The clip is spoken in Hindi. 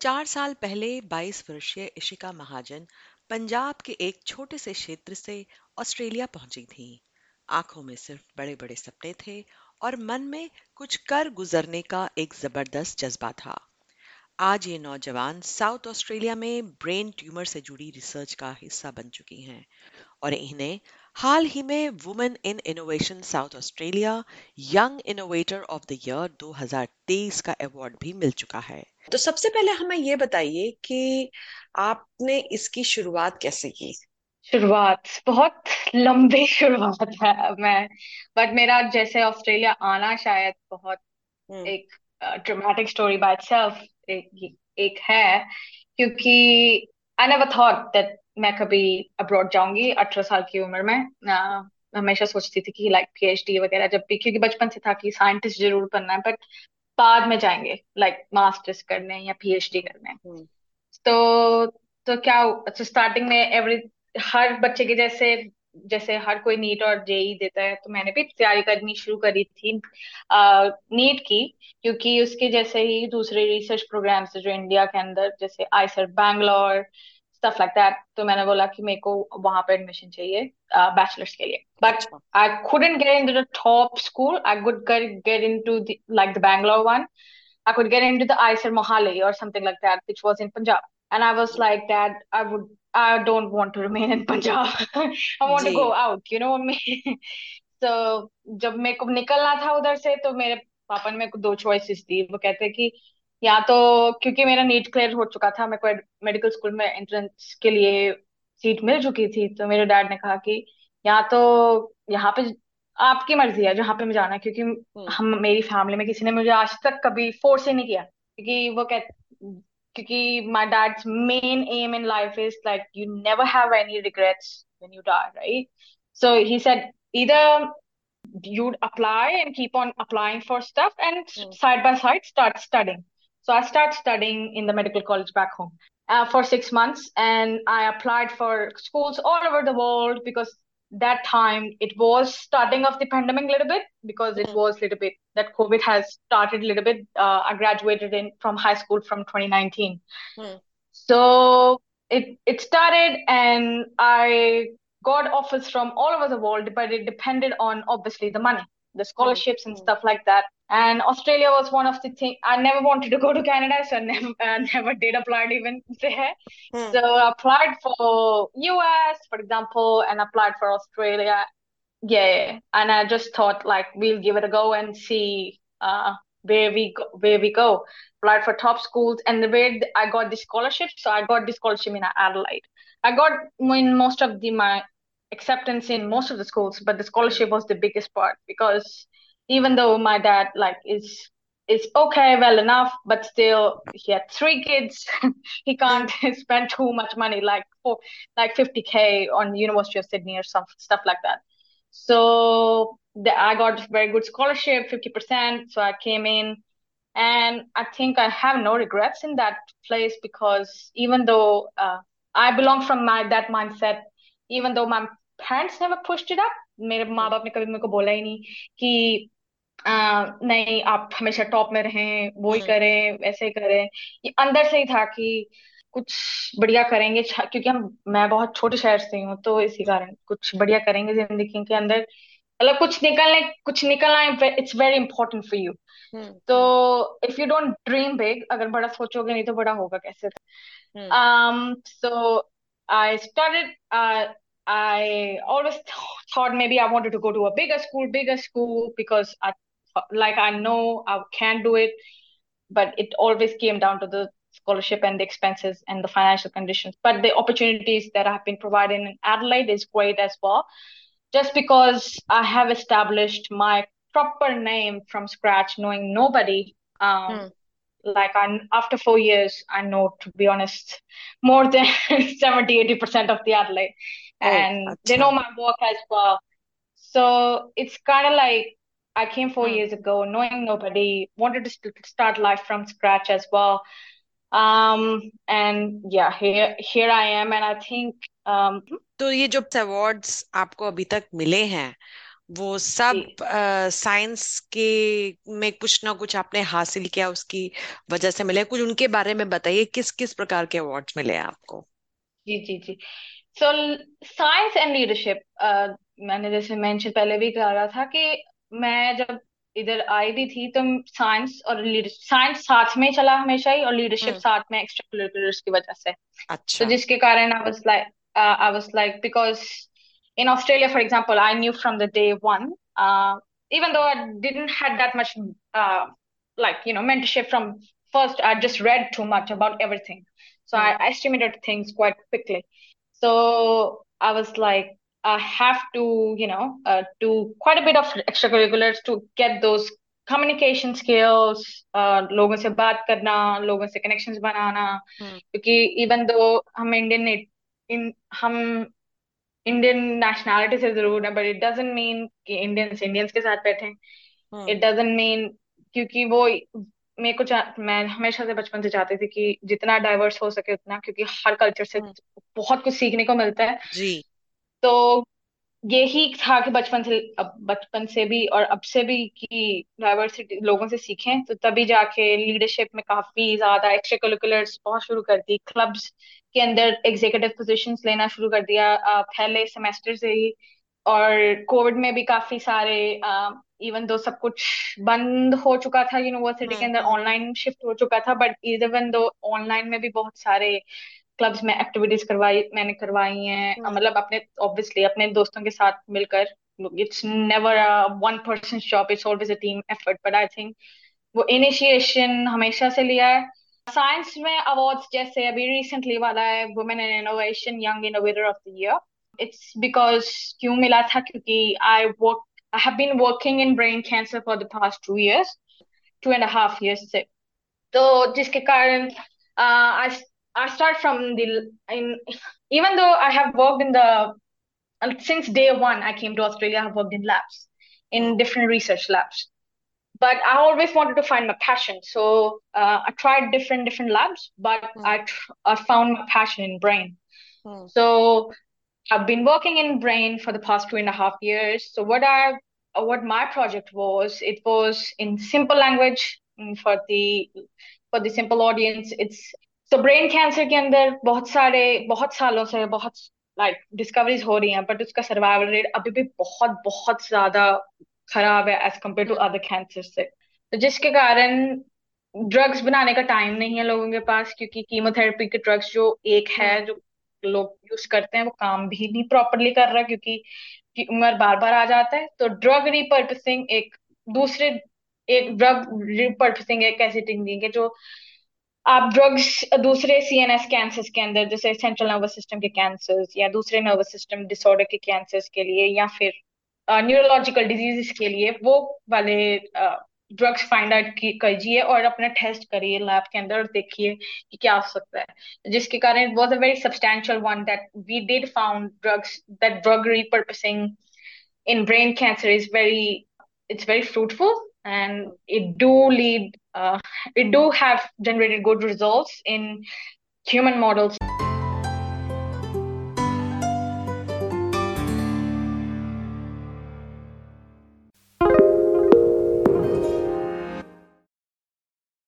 चार साल पहले 22 वर्षीय इशिका महाजन पंजाब के एक छोटे से क्षेत्र से ऑस्ट्रेलिया पहुँची थी। आँखों में सिर्फ़ बड़े बड़े सपने थे और मन में कुछ कर गुजरने का एक ज़बरदस्त जज्बा था। आज ये नौजवान साउथ ऑस्ट्रेलिया में ब्रेन ट्यूमर से जुड़ी रिसर्च का हिस्सा बन चुकी हैं और इन्हें हाल ही में women in innovation South Australia young innovator of the year 2023 का अवार्ड भी मिल चुका है तो सबसे पहले हमें ये बताइए कि आपने इसकी शुरुआत कैसे की शुरुआत बहुत लंबी शुरुआत है मैं बट मेरा जैसे ऑस्ट्रेलिया आना शायद बहुत हम्म। एक ड्रामेटिक स्टोरी बाय इटसेल्फ एक एक है क्योंकि आई नेवर थॉट दैट मैं कभी अब्रॉड जाऊँगी अठारह साल की उम्र में हमेशा सोचती थी कि लाइक पीएचडी वगैरह जब भी क्योंकि बचपन से था कि साइंटिस्ट ज़रूर बनना है बट बाद में जाएँगे लाइक like, मास्टर्स करने या पीएचडी करने हम्म। तो तो क्या अच्छा स्टार्टिंग में एवरी हर बच्चे के जैसे जैसे हर कोई नीट और जेई देता है तो मैंने भी तैयारी करनी शुरू करी थी नीट की क्योंकि उसके जैसे ही दूसरे रिसर्च प्रोग्राम्स जो इंडिया के अंदर जैसे IISER Bangalore stuff like that तो मैंने बोला कि मेरे को वहाँ पे एडमिशन चाहिए बैचलर्स के लिए but I couldn't get into the top school I could get get into the like the Bangalore one I could get into the ISER Mohali or something like that which was in Punjab and I was like that I would I don't want to remain in Punjab I want to go out you know what I mean so जब मेरे को निकलना था उधर से तो मेरे पापा ने मेरे को दो चॉइसेस दी वो कहते कि या तो क्योंकि मेरा नीट क्लियर हो चुका था मेरे को मेडिकल स्कूल में एंट्रेंस के लिए सीट मिल चुकी थी तो मेरे डैड ने कहा कि या तो यहाँ पे आपकी मर्ज़ी है जहाँ पे मैं जाना है क्योंकि हम्म। हम मेरी फैमिली में किसी ने मुझे आज तक कभी फोर्स ही नहीं किया क्योंकि वो कह क्योंकि my dad's main aim in life is like you never have any regrets when you die right so he said either you'd apply and keep on applying for stuff and mm. side by side start studying So I started studying in the medical college back home uh, for six months, and I applied for schools all over the world because that time it was starting of the pandemic a little bit because it was a little bit that COVID has started a little bit. Uh, I graduated in from high school from 2019, hmm. so it it started, and I got offers from all over the world, but it depended on obviously the money the scholarships and mm-hmm. stuff like that. And Australia was one of the things I never wanted to go to Canada, so I never, uh, never did apply even there. Mm. So I applied for US, for example, and applied for Australia. Yeah, and I just thought like we'll give it a go and see uh, where we go, where we go. Applied for top schools, and the way I got the scholarship, so I got the scholarship in Adelaide. I got in most of the my acceptance in most of the schools, but the scholarship was the biggest part because even though my dad like is is okay, well enough, but still he had three kids. he can't spend too much money, like for like 50k on University of Sydney or some stuff like that. So the, I got very good scholarship, 50%. So I came in, and I think I have no regrets in that place because even though uh, I belong from my that mindset, even though my parents never pushed it up मेरे माँ बाप ने कभी मेरे को बोला ही नहीं कि आ, नहीं आप हमेशा टॉप में रहें वो ही करें वैसे करें। ये अंदर से ही था कि कुछ बढ़िया करेंगे क्योंकि हम मैं बहुत छोटे शहर से हूँ तो इसी कारण कुछ बढ़िया करेंगे ज़िंदगी के अंदर। मतलब कुछ निकलने कुछ निकलना it's very important for you तो if you don't dream big अगर बड़ा सोचोगे नहीं तो बड़ा होगा कैसे? I started. Uh, I always th- thought maybe I wanted to go to a bigger school, bigger school because I, like I know I can do it, but it always came down to the scholarship and the expenses and the financial conditions. But the opportunities that I've been provided in Adelaide is great as well. Just because I have established my proper name from scratch, knowing nobody, um, mm like I, after four years i know to be honest more than 70 80% of the adelaide Oh, and they know my work as well. So it's kind of like I came four mm. years ago, knowing nobody, wanted to start life from scratch as well. Um, and yeah, here here I am, and I think um, तो ये जो अवार्ड्स आपको अभी तक मिले हैं वो सब साइंस के में कुछ ना कुछ आपने हासिल किया उसकी वजह से मिले। कुछ उनके बारे में बताइए किस किस प्रकार के अवार्ड्स मिले आपको? जी जी जी। सो साइंस एंड लीडरशिप मैंने जैसे मेंशन पहले भी कह रहा था कि मैं जब इधर आई भी थी तो साइंस और साइंस साथ में चला हमेशा ही और लीडरशिप हम्म। साथ में एक्स्ट्रा करिकुलर्स की वजह से। अच्छा। तो जिसके कारण I was like I was like because in Australia, for example, I knew from the day one, uh, even though I didn't had that much, uh, like you know, mentorship from first. I just read too much about everything, so mm. I, estimated things quite quickly. So I was like, I have to, you know, uh, do quite a bit of extracurriculars to get those communication skills, uh, लोगों से बात करना, लोगों से connections बनाना, hmm. क्योंकि even though हम Indian in हम इंडियन नेशनैलिटी से ज़रूर है बट इट डजेंट मीन कि इंडियंस इंडियंस के साथ बैठे इट डजेंट मीन क्योंकि वो मेरे को मैं हमेशा से बचपन से चाहती थी कि जितना डाइवर्स हो सके उतना क्योंकि हर कल्चर से hmm. बहुत कुछ सीखने को मिलता है। जी। तो यही था कि बचपन से अब बचपन से भी और अब से भी कि डाइवर्सिटी लोगों से सीखें तो तभी जाके लीडरशिप में काफ़ी ज़्यादा एक्स्ट्रा करिकुलर्स बहुत शुरू कर दी क्लब्स के अंदर एग्जीक्यूटिव पोजीशंस लेना शुरू कर दिया पहले सेमेस्टर से ही और कोविड में भी काफ़ी सारे इवन दो सब कुछ बंद हो चुका था यूनिवर्सिटी के अंदर ऑनलाइन हम्म, शिफ्ट हम्म। हो चुका था बट इवन दो ऑनलाइन में भी बहुत सारे क्लब्स में एक्टिविटीज़ करवाई मैंने करवाई हैं hmm. मतलब अपने ऑब्वियसली अपने दोस्तों के साथ मिलकर it's never one person job it's always a team effort but I think वो इनिशिएशन हमेशा से लिया है साइंस में अवार्ड्स जैसे अभी रिसेंटली वाला है women in innovation young innovator of the year it's because क्यों मिला था क्योंकि I work I have been working in brain cancer for the past two years two and half years से तो जिसके कारण आई I start from the in even though I have worked in the since day one I came to Australia I have worked in labs in different research labs but I always wanted to find my passion so uh, I tried different different labs but mm. I tr- I found my passion in brain mm. so I've been working in brain for the past two and a half years so what I what my project was it was in simple language mm, for the for the simple audience it's तो ब्रेन कैंसर के अंदर बहुत सारे बहुत सालों से बहुत लाइक डिस्कवरीज हो रही हैं बट उसका सर्वाइवल रेट अभी भी बहुत बहुत ज्यादा खराब है as compared to other cancer से। तो जिसके कारण ड्रग्स बनाने का टाइम नहीं है लोगों के पास क्योंकि कीमोथेरेपी के ड्रग्स जो एक है हम्म। जो लोग यूज़ करते हैं वो काम भी नहीं प्रॉपरली कर रहा क्योंकि उम्र बार बार आ जाता है। तो ड्रग रिपर्पसिंग एक दूसरे एक ड्रग रिपर्पसिंग एक ऐसी टेक्निक है जो आप ड्रग्स दूसरे सी एन एस कैंसर के अंदर जैसे सेंट्रल नर्वस सिस्टम के कैंसर्स या दूसरे नर्वस सिस्टम डिसऑर्डर के कैंसर्स के लिए या फिर न्यूरोलॉजिकल डिजीजेस के लिए वो वाले ड्रग्स फाइंड आउट कीजिए और अपना टेस्ट करिए लैब के अंदर देखिए कि क्या हो सकता है। जिसके कारण it was a very substantial one that we did found drugs that drug repurposing in brain cancer is very it's very fruitful and it do lead uh, we do have generated good results in human models.